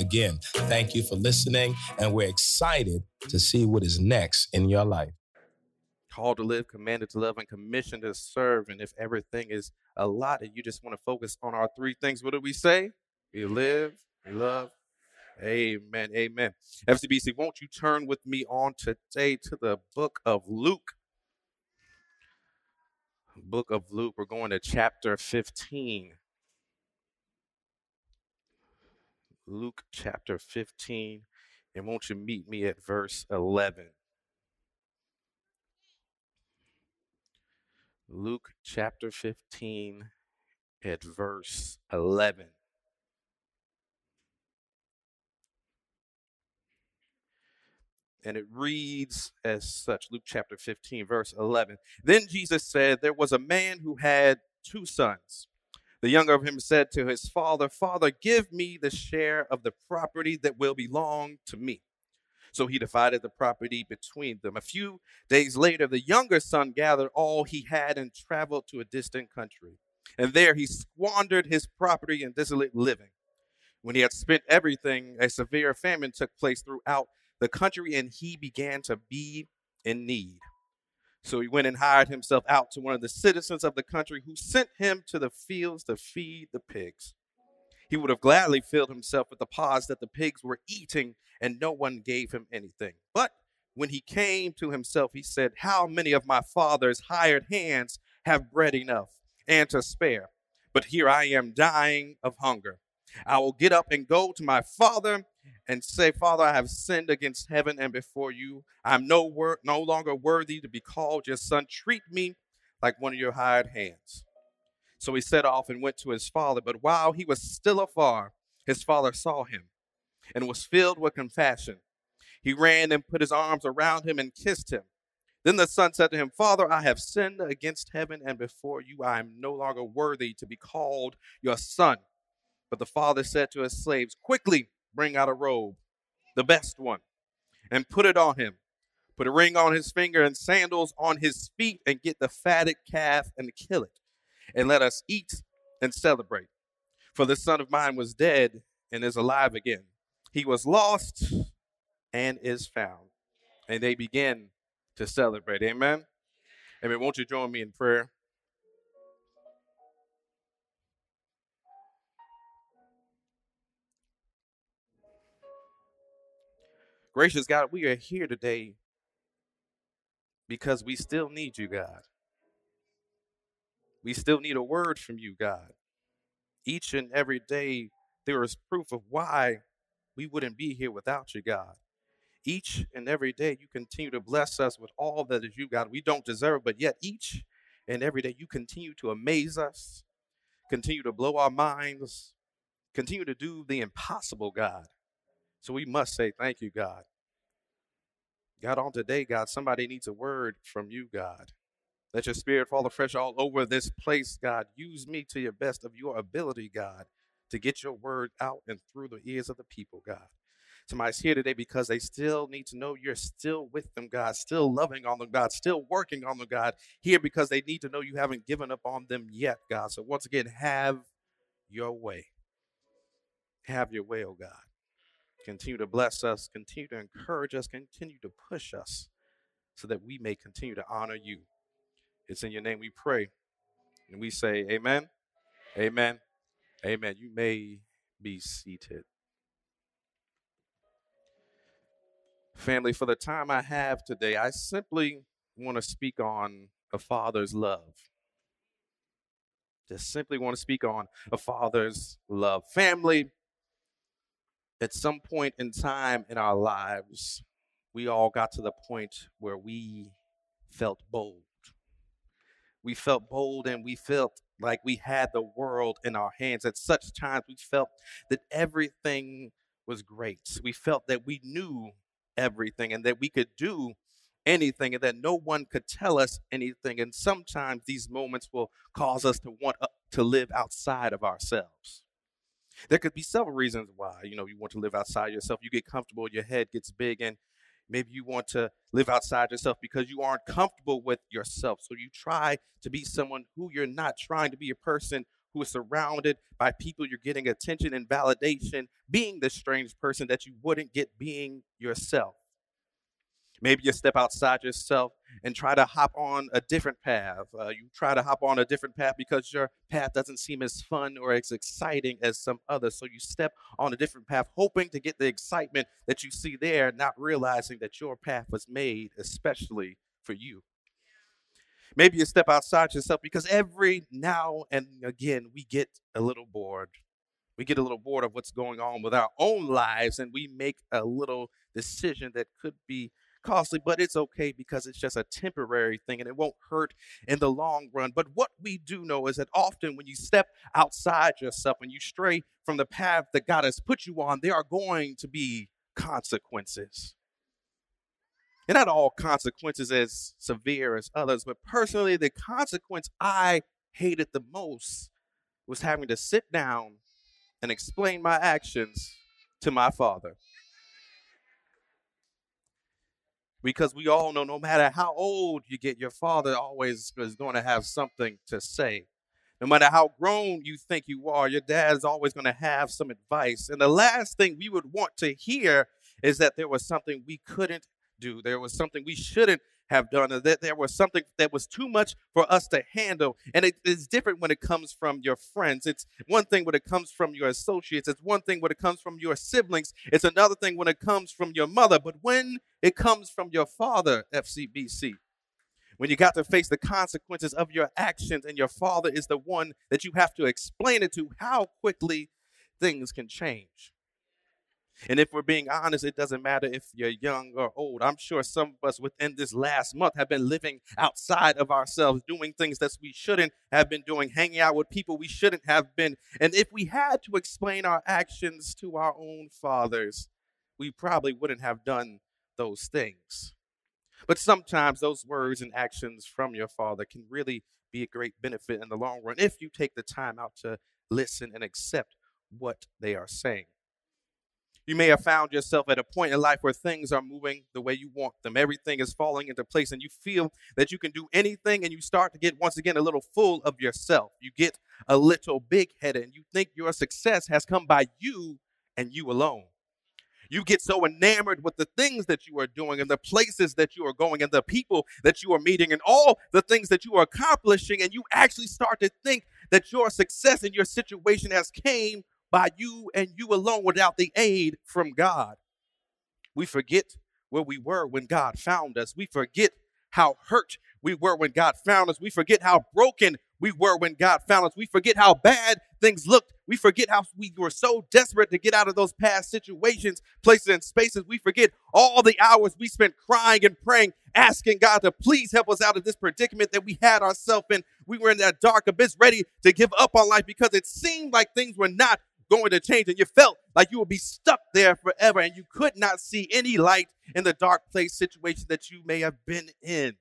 Again, thank you for listening, and we're excited to see what is next in your life. Called to live, commanded to love, and commissioned to serve. And if everything is a lot and you just want to focus on our three things, what do we say? We live, we love. Amen. Amen. FCBC, won't you turn with me on today to the book of Luke? Book of Luke. We're going to chapter 15. Luke chapter 15, and won't you meet me at verse 11? Luke chapter 15 at verse 11. And it reads as such Luke chapter 15, verse 11. Then Jesus said, There was a man who had two sons. The younger of him said to his father, Father, give me the share of the property that will belong to me. So he divided the property between them. A few days later, the younger son gathered all he had and traveled to a distant country. And there he squandered his property in dissolute living. When he had spent everything, a severe famine took place throughout the country, and he began to be in need. So he went and hired himself out to one of the citizens of the country who sent him to the fields to feed the pigs. He would have gladly filled himself with the pods that the pigs were eating, and no one gave him anything. But when he came to himself, he said, How many of my father's hired hands have bread enough and to spare? But here I am dying of hunger. I will get up and go to my father and say, Father, I have sinned against heaven and before you. I'm no, wor- no longer worthy to be called your son. Treat me like one of your hired hands. So he set off and went to his father. But while he was still afar, his father saw him and was filled with compassion. He ran and put his arms around him and kissed him. Then the son said to him, Father, I have sinned against heaven and before you. I am no longer worthy to be called your son. But the father said to his slaves, Quickly, bring out a robe, the best one, and put it on him. Put a ring on his finger and sandals on his feet, and get the fatted calf and kill it. And let us eat and celebrate. For the son of mine was dead and is alive again. He was lost and is found. And they begin to celebrate. Amen. Amen. Won't you join me in prayer? Gracious God, we are here today because we still need you, God. We still need a word from you, God. Each and every day, there is proof of why we wouldn't be here without you, God. Each and every day, you continue to bless us with all that is you, God. We don't deserve, but yet each and every day, you continue to amaze us, continue to blow our minds, continue to do the impossible, God. So we must say thank you, God. God, on today, God, somebody needs a word from you, God. Let your spirit fall afresh all over this place, God. Use me to your best of your ability, God, to get your word out and through the ears of the people, God. Somebody's here today because they still need to know you're still with them, God, still loving on them, God, still working on them, God. Here because they need to know you haven't given up on them yet, God. So once again, have your way. Have your way, oh God. Continue to bless us, continue to encourage us, continue to push us so that we may continue to honor you. It's in your name we pray. And we say, Amen. Amen. Amen. You may be seated. Family, for the time I have today, I simply want to speak on a father's love. Just simply want to speak on a father's love. Family, at some point in time in our lives, we all got to the point where we felt bold. We felt bold and we felt like we had the world in our hands. At such times, we felt that everything was great. We felt that we knew everything and that we could do anything and that no one could tell us anything. And sometimes these moments will cause us to want uh, to live outside of ourselves. There could be several reasons why, you know, you want to live outside yourself. You get comfortable, your head gets big, and maybe you want to live outside yourself because you aren't comfortable with yourself. So you try to be someone who you're not trying to be a person who is surrounded by people you're getting attention and validation, being the strange person that you wouldn't get being yourself. Maybe you step outside yourself and try to hop on a different path. Uh, you try to hop on a different path because your path doesn't seem as fun or as exciting as some others. So you step on a different path, hoping to get the excitement that you see there, not realizing that your path was made especially for you. Maybe you step outside yourself because every now and again we get a little bored. We get a little bored of what's going on with our own lives and we make a little decision that could be costly, but it's okay because it's just a temporary thing and it won't hurt in the long run. But what we do know is that often when you step outside yourself and you stray from the path that God has put you on, there are going to be consequences. And not all consequences as severe as others, but personally, the consequence I hated the most was having to sit down and explain my actions to my father because we all know no matter how old you get, your father always is going to have something to say. No matter how grown you think you are, your dad's always going to have some advice. And the last thing we would want to hear is that there was something we couldn't do, there was something we shouldn't have done, or that there was something that was too much for us to handle. And it is different when it comes from your friends. It's one thing when it comes from your associates. It's one thing when it comes from your siblings. It's another thing when it comes from your mother. But when it comes from your father, FCBC, when you got to face the consequences of your actions, and your father is the one that you have to explain it to, how quickly things can change. And if we're being honest, it doesn't matter if you're young or old. I'm sure some of us within this last month have been living outside of ourselves, doing things that we shouldn't have been doing, hanging out with people we shouldn't have been. And if we had to explain our actions to our own fathers, we probably wouldn't have done those things. But sometimes those words and actions from your father can really be a great benefit in the long run if you take the time out to listen and accept what they are saying. You may have found yourself at a point in life where things are moving the way you want them. Everything is falling into place, and you feel that you can do anything, and you start to get, once again, a little full of yourself. You get a little big headed, and you think your success has come by you and you alone. You get so enamored with the things that you are doing and the places that you are going and the people that you are meeting and all the things that you are accomplishing, and you actually start to think that your success and your situation has came by you and you alone without the aid from God. We forget where we were when God found us. We forget how hurt we were when God found us. We forget how broken we were when God found us. We forget how bad things looked. We forget how we were so desperate to get out of those past situations, places, and spaces. We forget all the hours we spent crying and praying, asking God to please help us out of this predicament that we had ourselves in. We were in that dark abyss, ready to give up on life because it seemed like things were not going to change and you felt like you would be stuck there forever and you could not see any light in the dark place situation that you may have been in.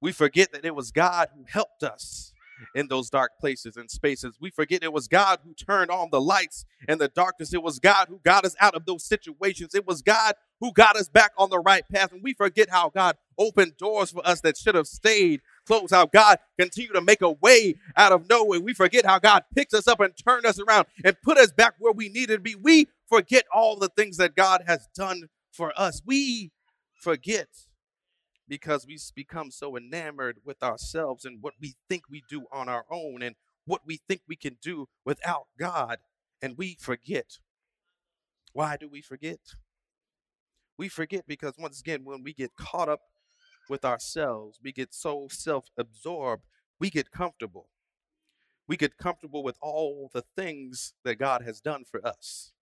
We forget that it was God who helped us in those dark places and spaces. We forget it was God who turned on the lights in the darkness. It was God who got us out of those situations. It was God who got us back on the right path. And we forget how God opened doors for us that should have stayed closed. How God continued to make a way out of nowhere. We forget how God picked us up and turned us around and put us back where we needed to be. We forget all the things that God has done for us. We forget because we become so enamored with ourselves and what we think we do on our own and what we think we can do without God. And we forget. Why do we forget? We forget because, once again, when we get caught up with ourselves, we get so self absorbed, we get comfortable. We get comfortable with all the things that God has done for us.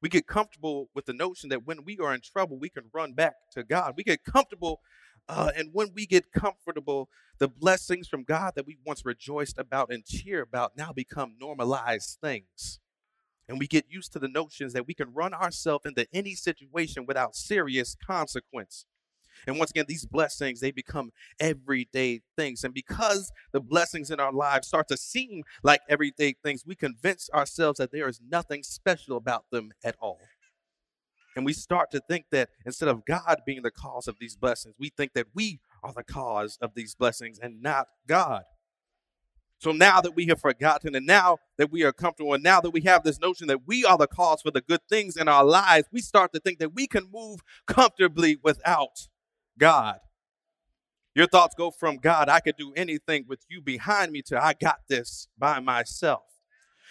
We get comfortable with the notion that when we are in trouble, we can run back to God. We get comfortable uh, and when we get comfortable, the blessings from God that we once rejoiced about and cheer about now become normalized things. And we get used to the notions that we can run ourselves into any situation without serious consequence. And once again, these blessings, they become everyday things. And because the blessings in our lives start to seem like everyday things, we convince ourselves that there is nothing special about them at all. And we start to think that instead of God being the cause of these blessings, we think that we are the cause of these blessings and not God. So now that we have forgotten, and now that we are comfortable, and now that we have this notion that we are the cause for the good things in our lives, we start to think that we can move comfortably without God. Your thoughts go from God, I could do anything with you behind me, to I got this by myself.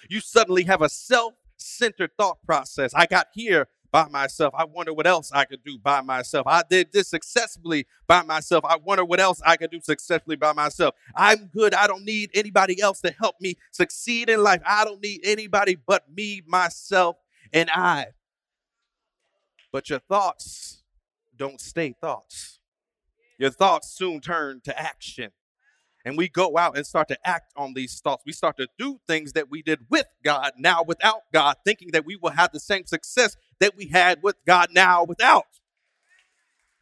You suddenly have a self centered thought process. I got here by myself. I wonder what else I could do by myself. I did this successfully by myself. I wonder what else I could do successfully by myself. I'm good. I don't need anybody else to help me succeed in life. I don't need anybody but me, myself, and I. But your thoughts don't stay thoughts. Your thoughts soon turn to action. And we go out and start to act on these thoughts. We start to do things that we did with God, now without God, thinking that we will have the same success that we had with God, now without.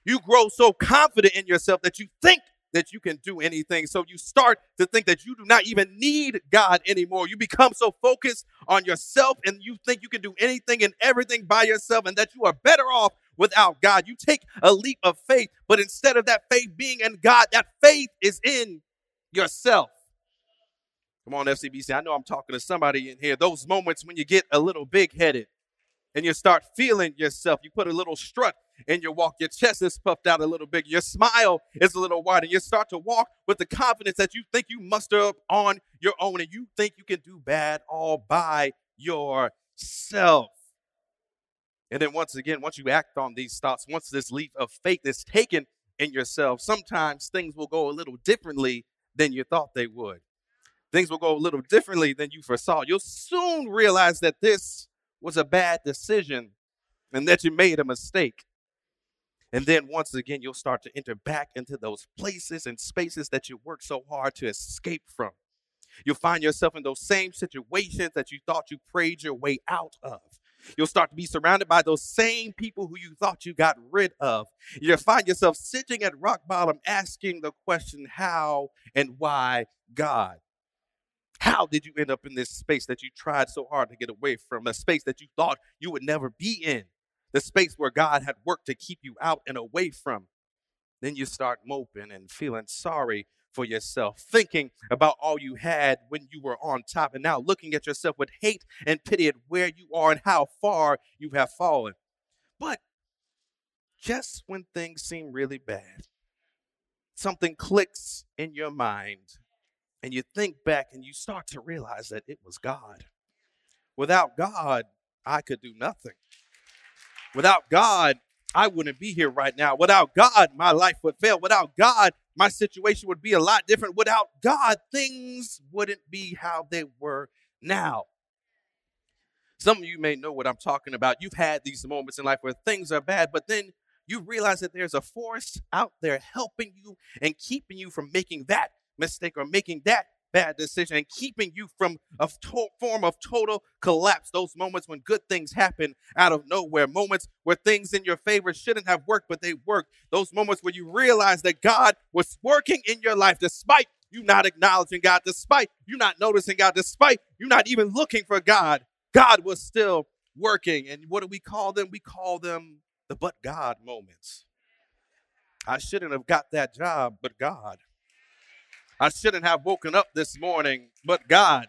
You grow so confident in yourself that you think that you can do anything. So you start to think that you do not even need God anymore. You become so focused on yourself and you think you can do anything and everything by yourself and that you are better off without God. You take a leap of faith, but instead of that faith being in God, that faith is in yourself. Come on, FCBC. I know I'm talking to somebody in here. Those moments when you get a little big headed and you start feeling yourself, you put a little strut in your walk, your chest is puffed out a little bit, your smile is a little wider, you start to walk with the confidence that you think you muster up on your own and you think you can do bad all by yourself. And then once again, once you act on these thoughts, once this leap of faith is taken in yourself, sometimes things will go a little differently than you thought they would. Things will go a little differently than you foresaw. You'll soon realize that this was a bad decision and that you made a mistake. And then once again, you'll start to enter back into those places and spaces that you worked so hard to escape from. You'll find yourself in those same situations that you thought you prayed your way out of. You'll start to be surrounded by those same people who you thought you got rid of. You'll find yourself sitting at rock bottom asking the question, How and why God? How did you end up in this space that you tried so hard to get away from, a space that you thought you would never be in, the space where God had worked to keep you out and away from? Then you start moping and feeling sorry for yourself, thinking about all you had when you were on top, and now looking at yourself with hate and pity at where you are and how far you have fallen. But just when things seem really bad, something clicks in your mind, and you think back and you start to realize that it was God. Without God, I could do nothing. Without God, I wouldn't be here right now. Without God, my life would fail. Without God, my situation would be a lot different. Without God, things wouldn't be how they were now. Some of you may know what I'm talking about. You've had these moments in life where things are bad, but then you realize that there's a force out there helping you and keeping you from making that mistake or making that bad decision and keeping you from a to- form of total collapse. Those moments when good things happen out of nowhere, moments where things in your favor shouldn't have worked, but they worked. Those moments where you realize that God was working in your life despite you not acknowledging God, despite you not noticing God, despite you not even looking for God. God was still working. And what do we call them? We call them the but God moments. I shouldn't have got that job, but God. I shouldn't have woken up this morning, but God.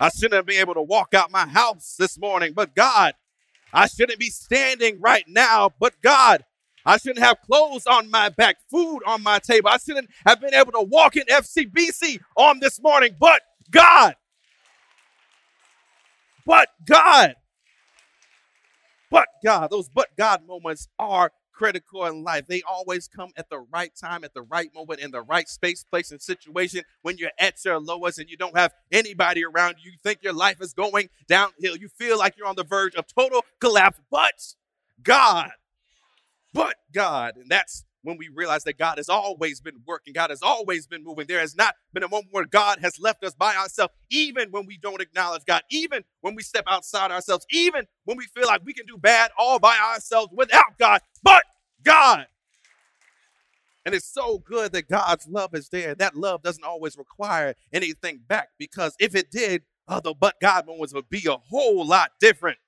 I shouldn't have been able to walk out my house this morning, but God. I shouldn't be standing right now, but God. I shouldn't have clothes on my back, food on my table. I shouldn't have been able to walk in FCBC on this morning, but God. But God. But God. Those but God moments are critical in life. They always come at the right time, at the right moment, in the right space, place, and situation when you're at your lowest and you don't have anybody around you. You think your life is going downhill. You feel like you're on the verge of total collapse, but God, but God. And that's when we realize that God has always been working, God has always been moving. There has not been a moment where God has left us by ourselves, even when we don't acknowledge God, even when we step outside ourselves, even when we feel like we can do bad all by ourselves without God, but God. And it's so good that God's love is there. That love doesn't always require anything back because if it did, oh, the but God moments would be a whole lot different.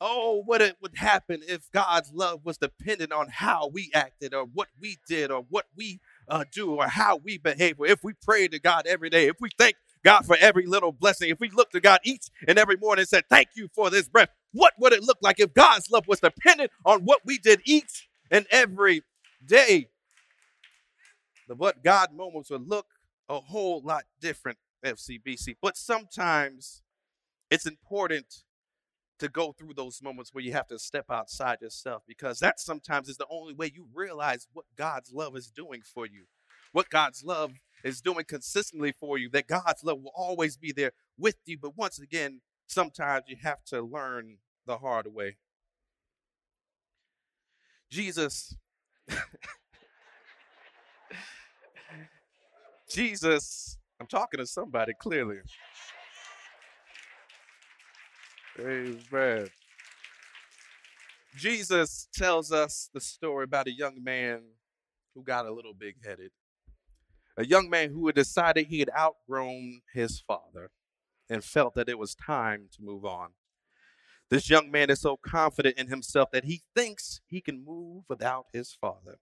Oh, what it would happen if God's love was dependent on how we acted or what we did or what we uh, do or how we behave. Or if we prayed to God every day, if we thank God for every little blessing, if we looked to God each and every morning and said, Thank you for this breath, what would it look like if God's love was dependent on what we did each and every day? The what God moments would look a whole lot different, FCBC. But sometimes it's important to go through those moments where you have to step outside yourself because that sometimes is the only way you realize what God's love is doing for you, what God's love is doing consistently for you, that God's love will always be there with you. But once again, sometimes you have to learn the hard way. Jesus, Jesus, I'm talking to somebody clearly. Amen. Jesus tells us the story about a young man who got a little big headed. A young man who had decided he had outgrown his father and felt that it was time to move on. This young man is so confident in himself that he thinks he can move without his father.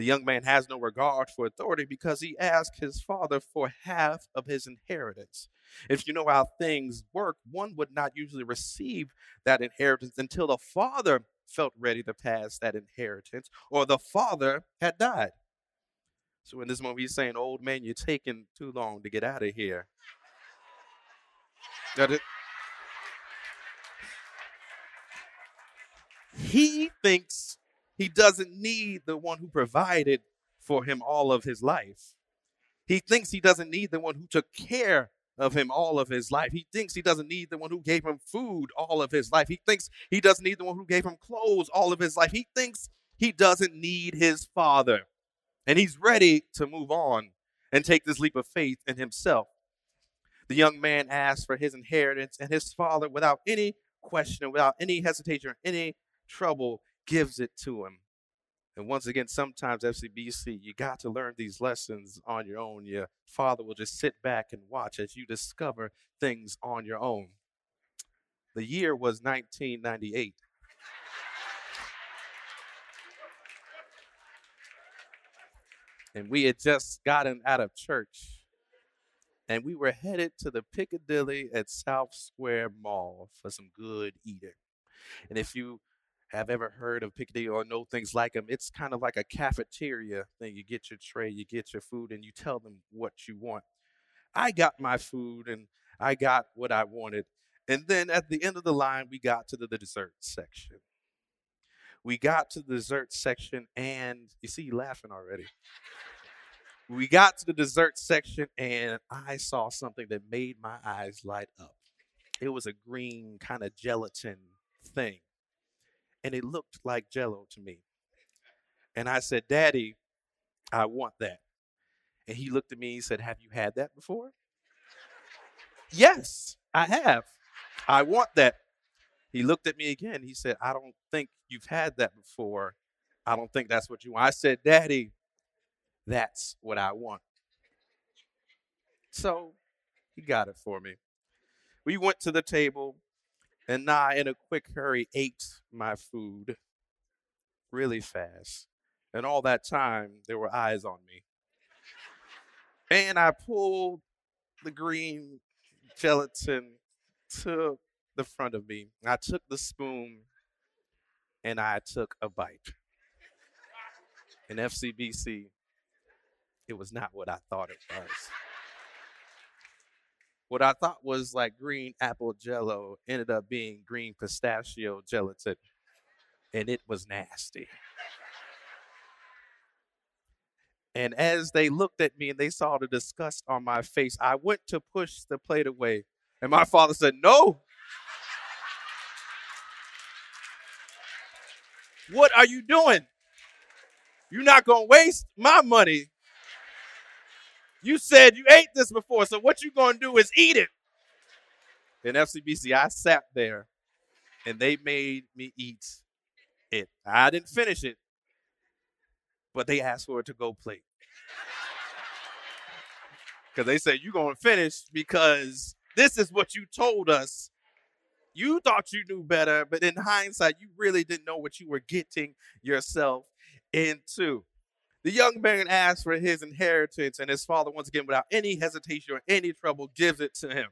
The young man has no regard for authority because he asked his father for half of his inheritance. If you know how things work, one would not usually receive that inheritance until the father felt ready to pass that inheritance or the father had died. So in this moment, he's saying, Old man, you're taking too long to get out of here. That it, he thinks he doesn't need the one who provided for him all of his life. He thinks he doesn't need the one who took care of him all of his life. He thinks he doesn't need the one who gave him food all of his life. He thinks he doesn't need the one who gave him clothes all of his life. He thinks he doesn't need his father. And he's ready to move on and take this leap of faith in himself. The young man asked for his inheritance, and his father, without any question, without any hesitation or any trouble, gives it to him. And once again, sometimes FCBC, you got to learn these lessons on your own. Your father will just sit back and watch as you discover things on your own. The year was 1998. and we had just gotten out of church and we were headed to the Piccadilly at South Square Mall for some good eating. And if you have ever heard of Piccadilly or know things like them, it's kind of like a cafeteria thing. You get your tray, you get your food, and you tell them what you want. I got my food and I got what I wanted. And then at the end of the line, we got to the, the dessert section. We got to the dessert section, and you see, you laughing already. We got to the dessert section, and I saw something that made my eyes light up. It was a green kind of gelatin thing and it looked like jello to me. And I said, Daddy, I want that. And he looked at me and said, Have you had that before? yes, I have. I want that. He looked at me again. He said, I don't think you've had that before. I don't think that's what you want. I said, Daddy, that's what I want. So he got it for me. We went to the table. And I, in a quick hurry, ate my food really fast. And all that time, there were eyes on me. And I pulled the green gelatin to the front of me. I took the spoon and I took a bite. In FCBC, it was not what I thought it was what I thought was like green apple jello ended up being green pistachio gelatin. And it was nasty. And as they looked at me and they saw the disgust on my face, I went to push the plate away. And my father said, No. What are you doing? You're not going to waste my money. You said you ate this before, so what you to do is eat it. In FCBC, I sat there and they made me eat it. I didn't finish it, but they asked for it to go plate. Because they said, You're to finish because this is what you told us. You thought you knew better, but in hindsight, you really didn't know what you were getting yourself into. The young man asks for his inheritance, and his father, once again, without any hesitation or any trouble, gives it to him.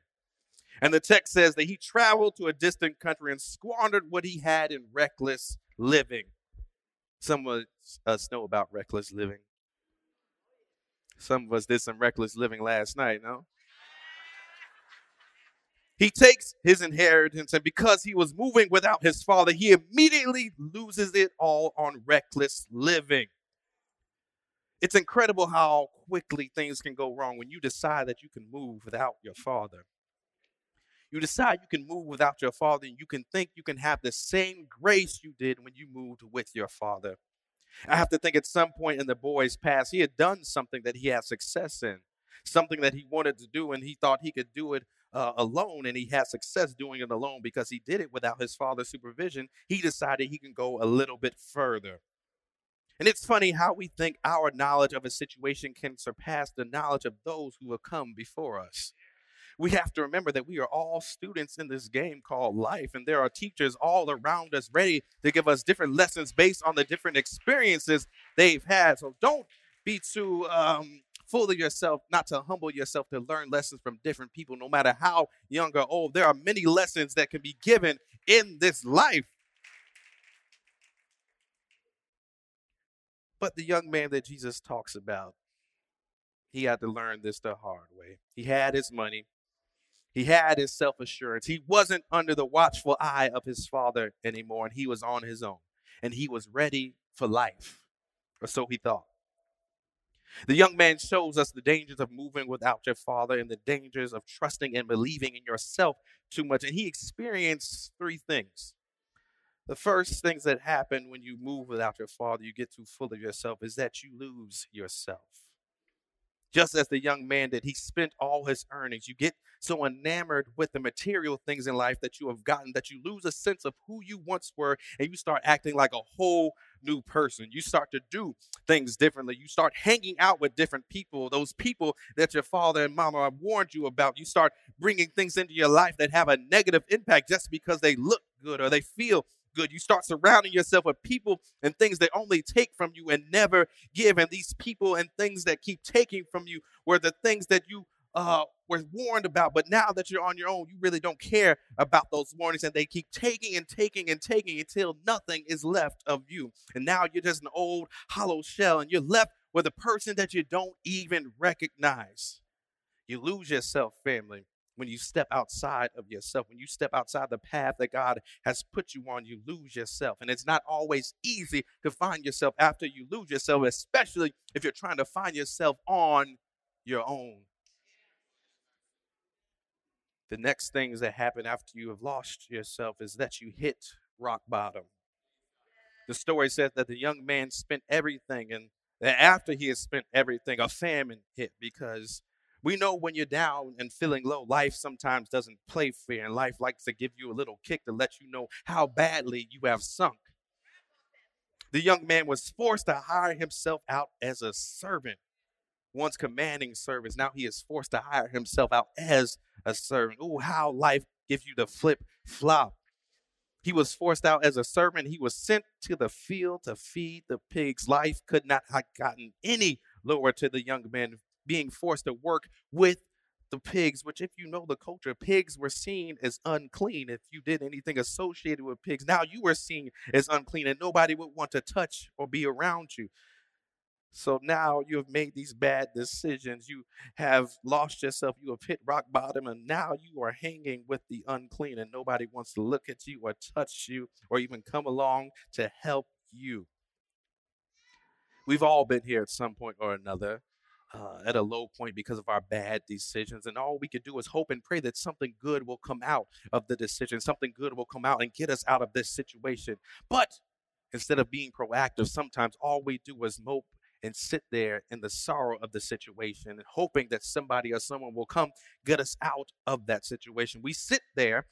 And the text says that he traveled to a distant country and squandered what he had in reckless living. Some of us know about reckless living. Some of us did some reckless living last night, no? He takes his inheritance, and because he was moving without his father, he immediately loses it all on reckless living. It's incredible how quickly things can go wrong when you decide that you can move without your father. You decide you can move without your father, and you can think you can have the same grace you did when you moved with your father. I have to think at some point in the boy's past, he had done something that he had success in, something that he wanted to do, and he thought he could do it uh, alone, and he had success doing it alone because he did it without his father's supervision. He decided he can go a little bit further. And it's funny how we think our knowledge of a situation can surpass the knowledge of those who have come before us we have to remember that we are all students in this game called life, and there are teachers all around us ready to give us different lessons based on the different experiences they've had. So don't be too um, full of yourself, not to humble yourself to learn lessons from different people, no matter how young or old. There are many lessons that can be given in this life. But the young man that Jesus talks about, he had to learn this the hard way. He had his money, he had his self assurance. He wasn't under the watchful eye of his father anymore, and he was on his own. And he was ready for life, or so he thought. The young man shows us the dangers of moving without your father and the dangers of trusting and believing in yourself too much. And he experienced three things. The first things that happen when you move without your father, you get too full of yourself, is that you lose yourself just as the young man did. He spent all his earnings. You get so enamored with the material things in life that you have gotten that you lose a sense of who you once were and you start acting like a whole new person. You start to do things differently. You start hanging out with different people, those people that your father and mama warned you about. You start bringing things into your life that have a negative impact just because they look good or they feel good. You start surrounding yourself with people and things that only take from you and never give. And these people and things that keep taking from you were the things that you uh, were warned about. But now that you're on your own, you really don't care about those warnings. And they keep taking and taking and taking until nothing is left of you. And now you're just an old hollow shell and you're left with a person that you don't even recognize. You lose yourself, family when you step outside of yourself, when you step outside the path that God has put you on, you lose yourself. And it's not always easy to find yourself after you lose yourself, especially if you're trying to find yourself on your own. The next things that happen after you have lost yourself is that you hit rock bottom. The story says that the young man spent everything, and that after he had spent everything, a famine hit because we know when you're down and feeling low, life sometimes doesn't play fair, and life likes to give you a little kick to let you know how badly you have sunk. The young man was forced to hire himself out as a servant, once commanding service. Now he is forced to hire himself out as a servant. Oh, how life gives you the flip flop. He was forced out as a servant. He was sent to the field to feed the pigs. Life could not have gotten any lower to the young man being forced to work with the pigs, which, if you know the culture, pigs were seen as unclean. If you did anything associated with pigs, now you were seen as unclean, and nobody would want to touch or be around you. So now you have made these bad decisions. You have lost yourself. You have hit rock bottom, and now you are hanging with the unclean, and nobody wants to look at you or touch you or even come along to help you. We've all been here at some point or another uh, at a low point because of our bad decisions. And all we can do is hope and pray that something good will come out of the decision, something good will come out and get us out of this situation. But instead of being proactive, sometimes all we do is mope and sit there in the sorrow of the situation and hoping that somebody or someone will come get us out of that situation. We sit there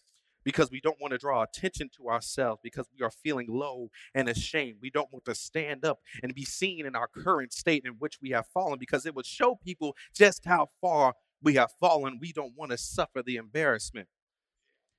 because we don't want to draw attention to ourselves because we are feeling low and ashamed. We don't want to stand up and be seen in our current state in which we have fallen because it would show people just how far we have fallen. We don't want to suffer the embarrassment.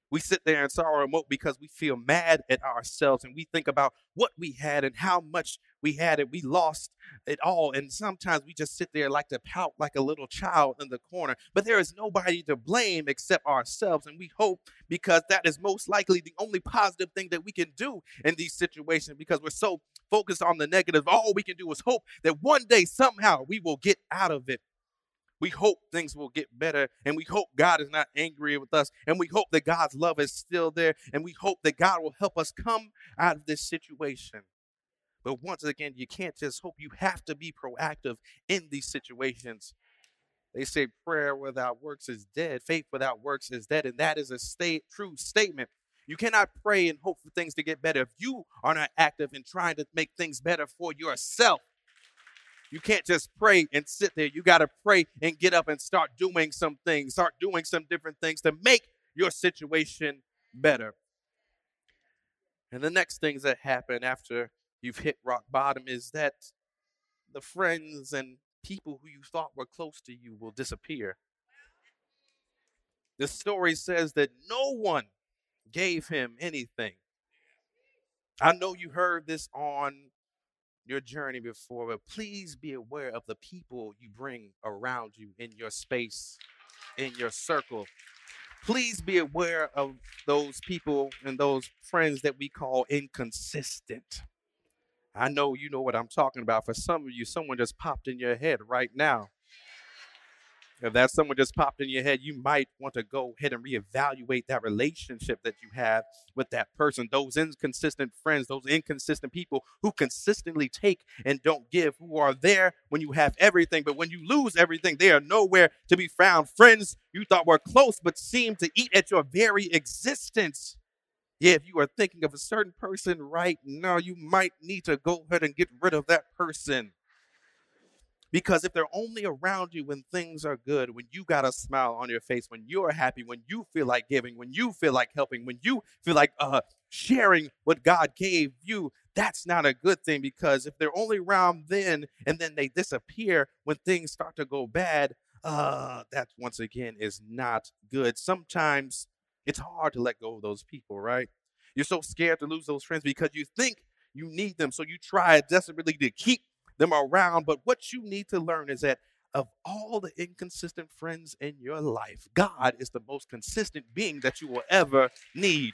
We sit there and sorrow and mope because we feel mad at ourselves and we think about what we had and how much we had it. We lost it all. And sometimes we just sit there like to pout like a little child in the corner. But there is nobody to blame except ourselves. And we hope because that is most likely the only positive thing that we can do in these situations because we're so focused on the negative. All we can do is hope that one day somehow we will get out of it. We hope things will get better and we hope God is not angry with us and we hope that God's love is still there and we hope that God will help us come out of this situation. But once again, you can't just hope. You have to be proactive in these situations. They say prayer without works is dead, faith without works is dead, and that is a state, true statement. You cannot pray and hope for things to get better if you are not active in trying to make things better for yourself. You can't just pray and sit there. You got to pray and get up and start doing some things, start doing some different things to make your situation better. And the next things that happen after you've hit rock bottom is that the friends and people who you thought were close to you will disappear. The story says that no one gave him anything. I know you heard this on your journey before, but please be aware of the people you bring around you in your space, in your circle. Please be aware of those people and those friends that we call inconsistent. I know you know what I'm talking about. For some of you, someone just popped in your head right now. If that someone just popped in your head, you might want to go ahead and reevaluate that relationship that you have with that person. Those inconsistent friends, those inconsistent people who consistently take and don't give, who are there when you have everything, but when you lose everything, they are nowhere to be found. Friends you thought were close, but seem to eat at your very existence. Yeah, if you are thinking of a certain person right now, you might need to go ahead and get rid of that person. Because if they're only around you when things are good, when you got a smile on your face, when you're happy, when you feel like giving, when you feel like helping, when you feel like uh, sharing what God gave you, that's not a good thing. Because if they're only around then and then they disappear when things start to go bad, uh, that once again is not good. Sometimes it's hard to let go of those people, right? You're so scared to lose those friends because you think you need them. So you try desperately to keep them around. But what you need to learn is that of all the inconsistent friends in your life, God is the most consistent being that you will ever need.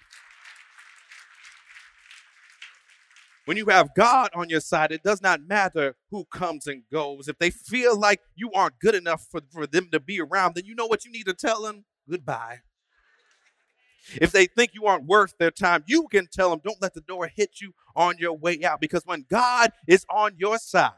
When you have God on your side, it does not matter who comes and goes. If they feel like you aren't good enough for, for them to be around, then you know what you need to tell them? Goodbye. If they think you aren't worth their time, you can tell them, don't let the door hit you on your way out. Because when God is on your side,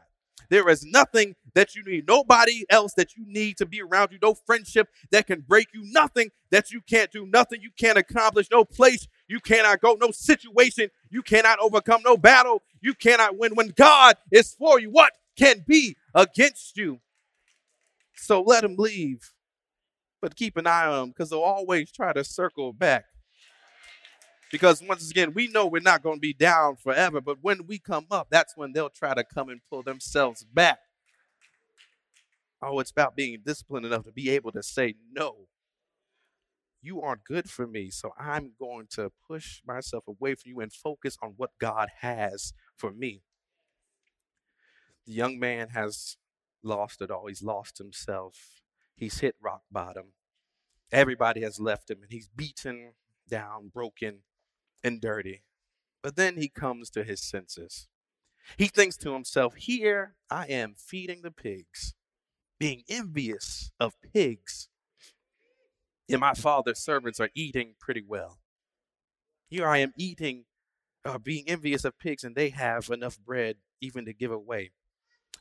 there is nothing that you need, nobody else that you need to be around you, no friendship that can break you, nothing that you can't do, nothing you can't accomplish, no place you cannot go, no situation you cannot overcome, no battle you cannot win. When God is for you, what can be against you? So let him leave but keep an eye on them because they'll always try to circle back. Because once again, we know we're not going to be down forever, but when we come up, that's when they'll try to come and pull themselves back. Oh, it's about being disciplined enough to be able to say, no, you aren't good for me. So I'm going to push myself away from you and focus on what God has for me. The young man has lost it all. He's lost himself. He's hit rock bottom. Everybody has left him and he's beaten down, broken, and dirty. But then he comes to his senses. He thinks to himself, Here I am feeding the pigs, being envious of pigs. And my father's servants are eating pretty well. Here I am eating, uh, being envious of pigs, and they have enough bread even to give away.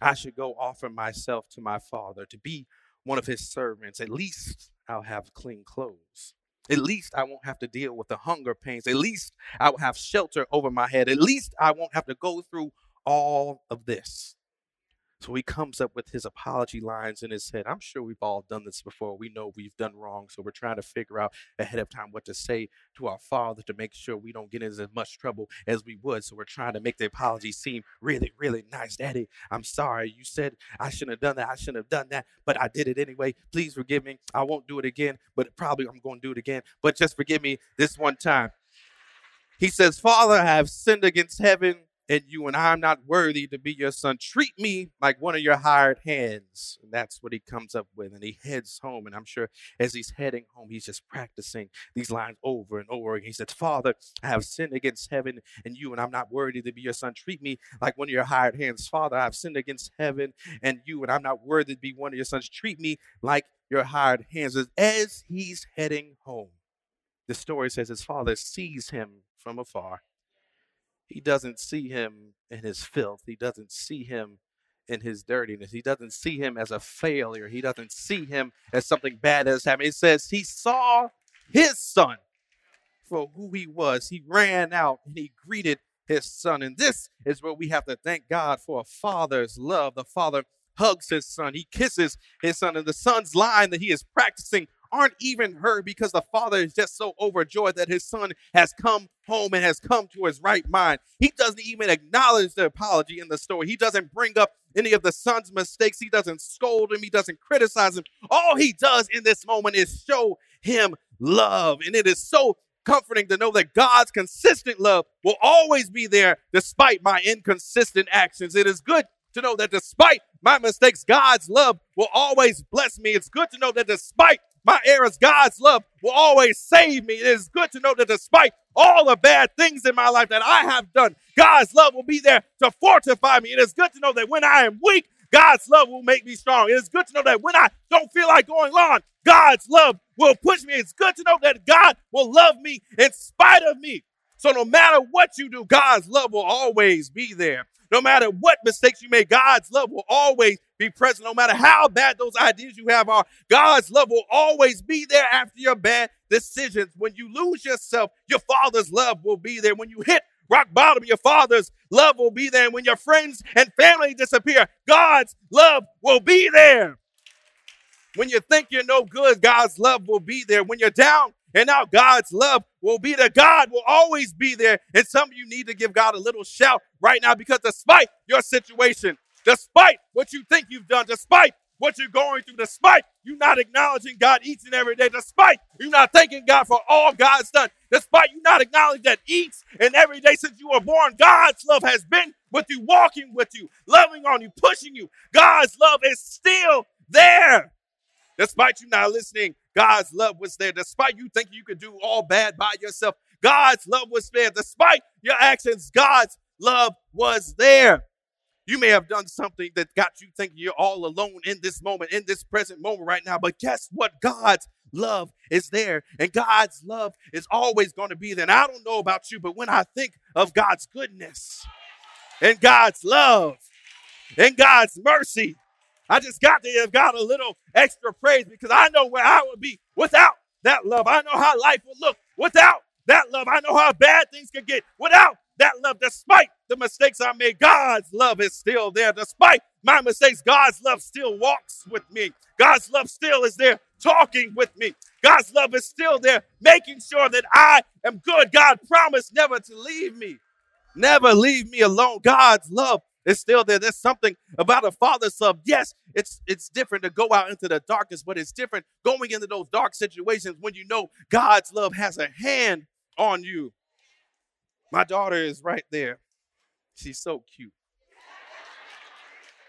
I should go offer myself to my father to be one of his servants. At least I'll have clean clothes. At least I won't have to deal with the hunger pains. At least I will have shelter over my head. At least I won't have to go through all of this. So he comes up with his apology lines in his head. I'm sure we've all done this before. We know we've done wrong. So we're trying to figure out ahead of time what to say to our father to make sure we don't get in as much trouble as we would. So we're trying to make the apology seem really, really nice. Daddy, I'm sorry. You said I shouldn't have done that. I shouldn't have done that, but I did it anyway. Please forgive me. I won't do it again, but probably I'm going to do it again. But just forgive me this one time. He says, Father, I have sinned against heaven and you and I'm not worthy to be your son. Treat me like one of your hired hands. And that's what he comes up with. And he heads home. And I'm sure as he's heading home, he's just practicing these lines over and over again. He says, Father, I have sinned against heaven and you, and I'm not worthy to be your son. Treat me like one of your hired hands. Father, I have sinned against heaven and you, and I'm not worthy to be one of your sons. Treat me like your hired hands. As he's heading home, the story says his father sees him from afar he doesn't see him in his filth. He doesn't see him in his dirtiness. He doesn't see him as a failure. He doesn't see him as something bad has happened. It says he saw his son for who he was. He ran out and he greeted his son. And this is where we have to thank God for a father's love. The father hugs his son, he kisses his son, and the son's line that he is practicing aren't even heard because the father is just so overjoyed that his son has come home and has come to his right mind. He doesn't even acknowledge the apology in the story. He doesn't bring up any of the son's mistakes. He doesn't scold him. He doesn't criticize him. All he does in this moment is show him love. And it is so comforting to know that God's consistent love will always be there despite my inconsistent actions. It is good to know that despite my mistakes, God's love will always bless me. It's good to know that despite my errors, God's love will always save me. It is good to know that despite all the bad things in my life that I have done, God's love will be there to fortify me. It is good to know that when I am weak, God's love will make me strong. It is good to know that when I don't feel like going on, God's love will push me. It's good to know that God will love me in spite of me. So no matter what you do, God's love will always be there. No matter what mistakes you make, God's love will always be present. No matter how bad those ideas you have are, God's love will always be there after your bad decisions. When you lose yourself, your Father's love will be there. When you hit rock bottom, your Father's love will be there. And when your friends and family disappear, God's love will be there. When you think you're no good, God's love will be there. When you're down and now God's love will be there. God will always be there. And some of you need to give God a little shout right now because despite your situation, despite what you think you've done, despite what you're going through, despite you not acknowledging God each and every day, despite you not thanking God for all God's done, despite you not acknowledging that each and every day since you were born, God's love has been with you, walking with you, loving on you, pushing you. God's love is still there. Despite you not listening God's love was there. Despite you thinking you could do all bad by yourself, God's love was there. Despite your actions, God's love was there. You may have done something that got you thinking you're all alone in this moment, in this present moment right now. But guess what? God's love is there, and God's love is always going to be there. And I don't know about you, but when I think of God's goodness and God's love and God's mercy, I just got to give God a little extra praise because I know where I would be without that love. I know how life would look without that love. I know how bad things could get without that love. Despite the mistakes I made, God's love is still there. Despite my mistakes, God's love still walks with me. God's love still is there talking with me. God's love is still there making sure that I am good. God promised never to leave me, never leave me alone. God's love it's still there. There's something about a father's love. Yes, it's it's different to go out into the darkness, but it's different going into those dark situations when you know God's love has a hand on you. My daughter is right there. She's so cute.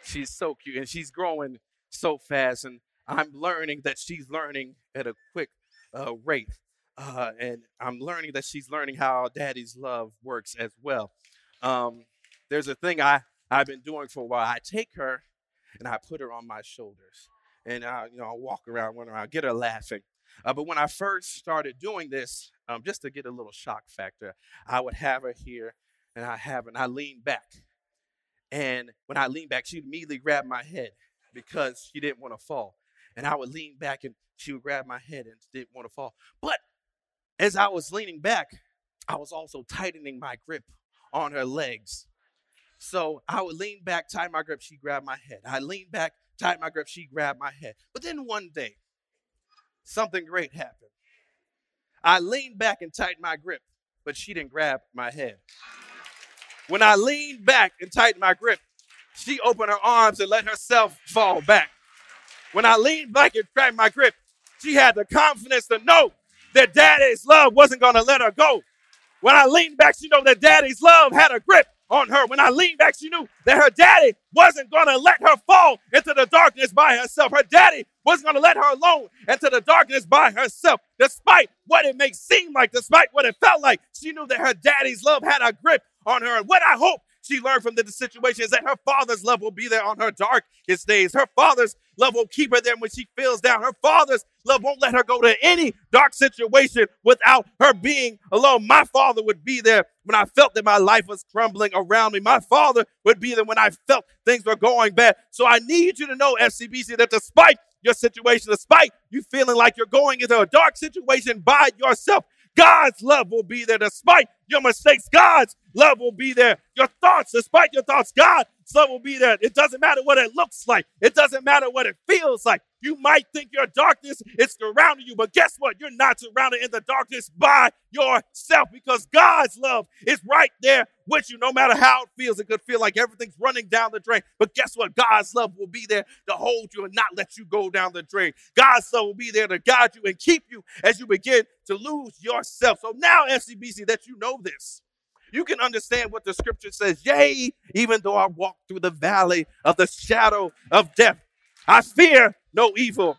She's so cute and she's growing so fast and I'm learning that she's learning at a quick uh, rate. Uh, and I'm learning that she's learning how daddy's love works as well. Um, there's a thing I I've been doing for a while. I take her and I put her on my shoulders. And I, you know, I walk around her, I get her laughing. Uh, but when I first started doing this, um, just to get a little shock factor, I would have her here and I have her and I lean back. And when I lean back, she'd immediately grab my head because she didn't want to fall. And I would lean back and she would grab my head and didn't want to fall. But as I was leaning back, I was also tightening my grip on her legs. So I would lean back, tighten my grip, she grabbed my head. I leaned back, tighten my grip, she grabbed my head. But then one day, something great happened. I leaned back and tightened my grip, but she didn't grab my head. When I leaned back and tightened my grip, she opened her arms and let herself fall back. When I leaned back and grabbed my grip, she had the confidence to know that daddy's love wasn't to let her go. When I leaned back, she knew that daddy's love had a grip on her. When I leaned back, she knew that her daddy wasn't going to let her fall into the darkness by herself. Her daddy wasn't going to let her alone into the darkness by herself. Despite what it may seem like, despite what it felt like, she knew that her daddy's love had a grip on her. And what I hope she learned from the situation is that her father's love will be there on her darkest days. Her father's love will keep her there when she feels down. Her father's love won't let her go to any dark situation without her being alone. My father would be there when I felt that my life was crumbling around me. My father would be there when I felt things were going bad. So I need you to know, FCBC, that despite your situation, despite you feeling like you're going into a dark situation by yourself, God's love will be there despite your mistakes. God's love will be there. Your thoughts, despite your thoughts, God's love will be there. It doesn't matter what it looks like. It doesn't matter what it feels like. You might think your darkness is surrounding you, but guess what? You're not surrounded in the darkness by yourself because God's love is right there with you, no matter how it feels. It could feel like everything's running down the drain, but guess what? God's love will be there to hold you and not let you go down the drain. God's love will be there to guide you and keep you as you begin to lose yourself. So now, FCBC, that you know this, you can understand what the scripture says. Yea, even though I walk through the valley of the shadow of death, I fear no evil.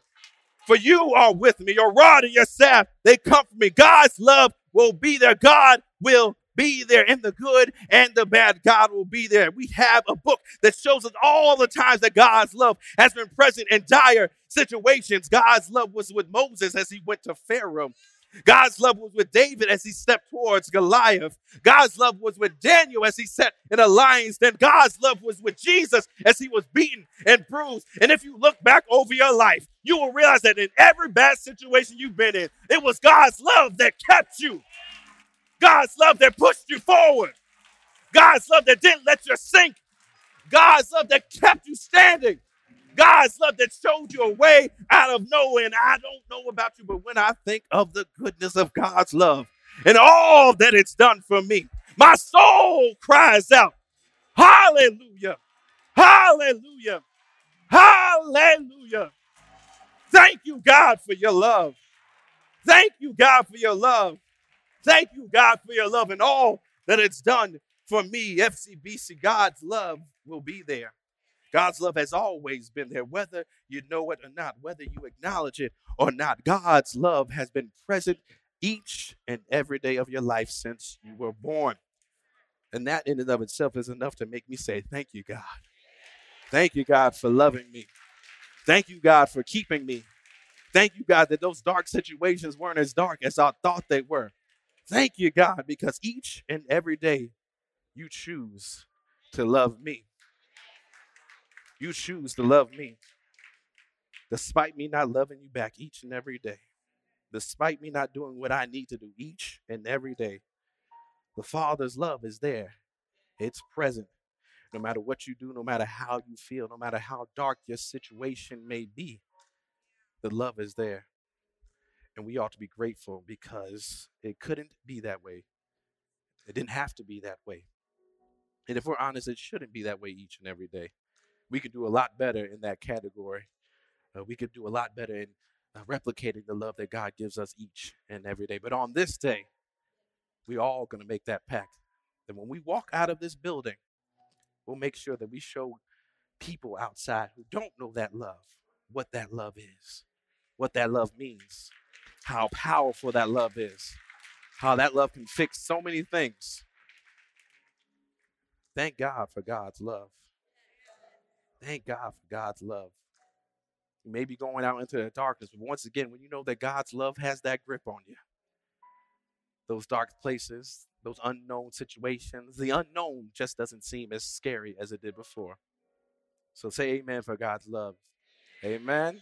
For you are with me. Your rod and your staff, they comfort me. God's love will be there. God will be there in the good and the bad. God will be there. We have a book that shows us all the times that God's love has been present in dire situations. God's love was with Moses as he went to Pharaoh. God's love was with David as he stepped towards Goliath. God's love was with Daniel as he sat in a lion's den. God's love was with Jesus as he was beaten and bruised. And if you look back over your life, you will realize that in every bad situation you've been in, it was God's love that kept you. God's love that pushed you forward. God's love that didn't let you sink. God's love that kept you standing. God's love that showed you a way out of nowhere. And I don't know about you, but when I think of the goodness of God's love and all that it's done for me, my soul cries out, Hallelujah! Hallelujah! Hallelujah! Thank you, God, for your love. Thank you, God, for your love. Thank you, God, for your love and all that it's done for me. FCBC, God's love will be there. God's love has always been there, whether you know it or not, whether you acknowledge it or not. God's love has been present each and every day of your life since you were born. And that in and of itself is enough to make me say, Thank you, God. Thank you, God, for loving me. Thank you, God, for keeping me. Thank you, God, that those dark situations weren't as dark as I thought they were. Thank you, God, because each and every day you choose to love me. You choose to love me despite me not loving you back each and every day, despite me not doing what I need to do each and every day. The Father's love is there, it's present. No matter what you do, no matter how you feel, no matter how dark your situation may be, the love is there. And we ought to be grateful because it couldn't be that way. It didn't have to be that way. And if we're honest, it shouldn't be that way each and every day we could do a lot better in that category. Uh, we could do a lot better in uh, replicating the love that God gives us each and every day. But on this day, we're all going to make that pact that when we walk out of this building, we'll make sure that we show people outside who don't know that love what that love is, what that love means, how powerful that love is, how that love can fix so many things. Thank God for God's love. Thank God for God's love. You may be going out into the darkness, but once again, when you know that God's love has that grip on you, those dark places, those unknown situations, the unknown just doesn't seem as scary as it did before. So say amen for God's love. Amen.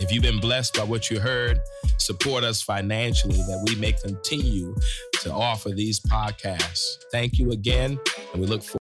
if you've been blessed by what you heard, support us financially that we may continue to offer these podcasts. Thank you again, and we look forward.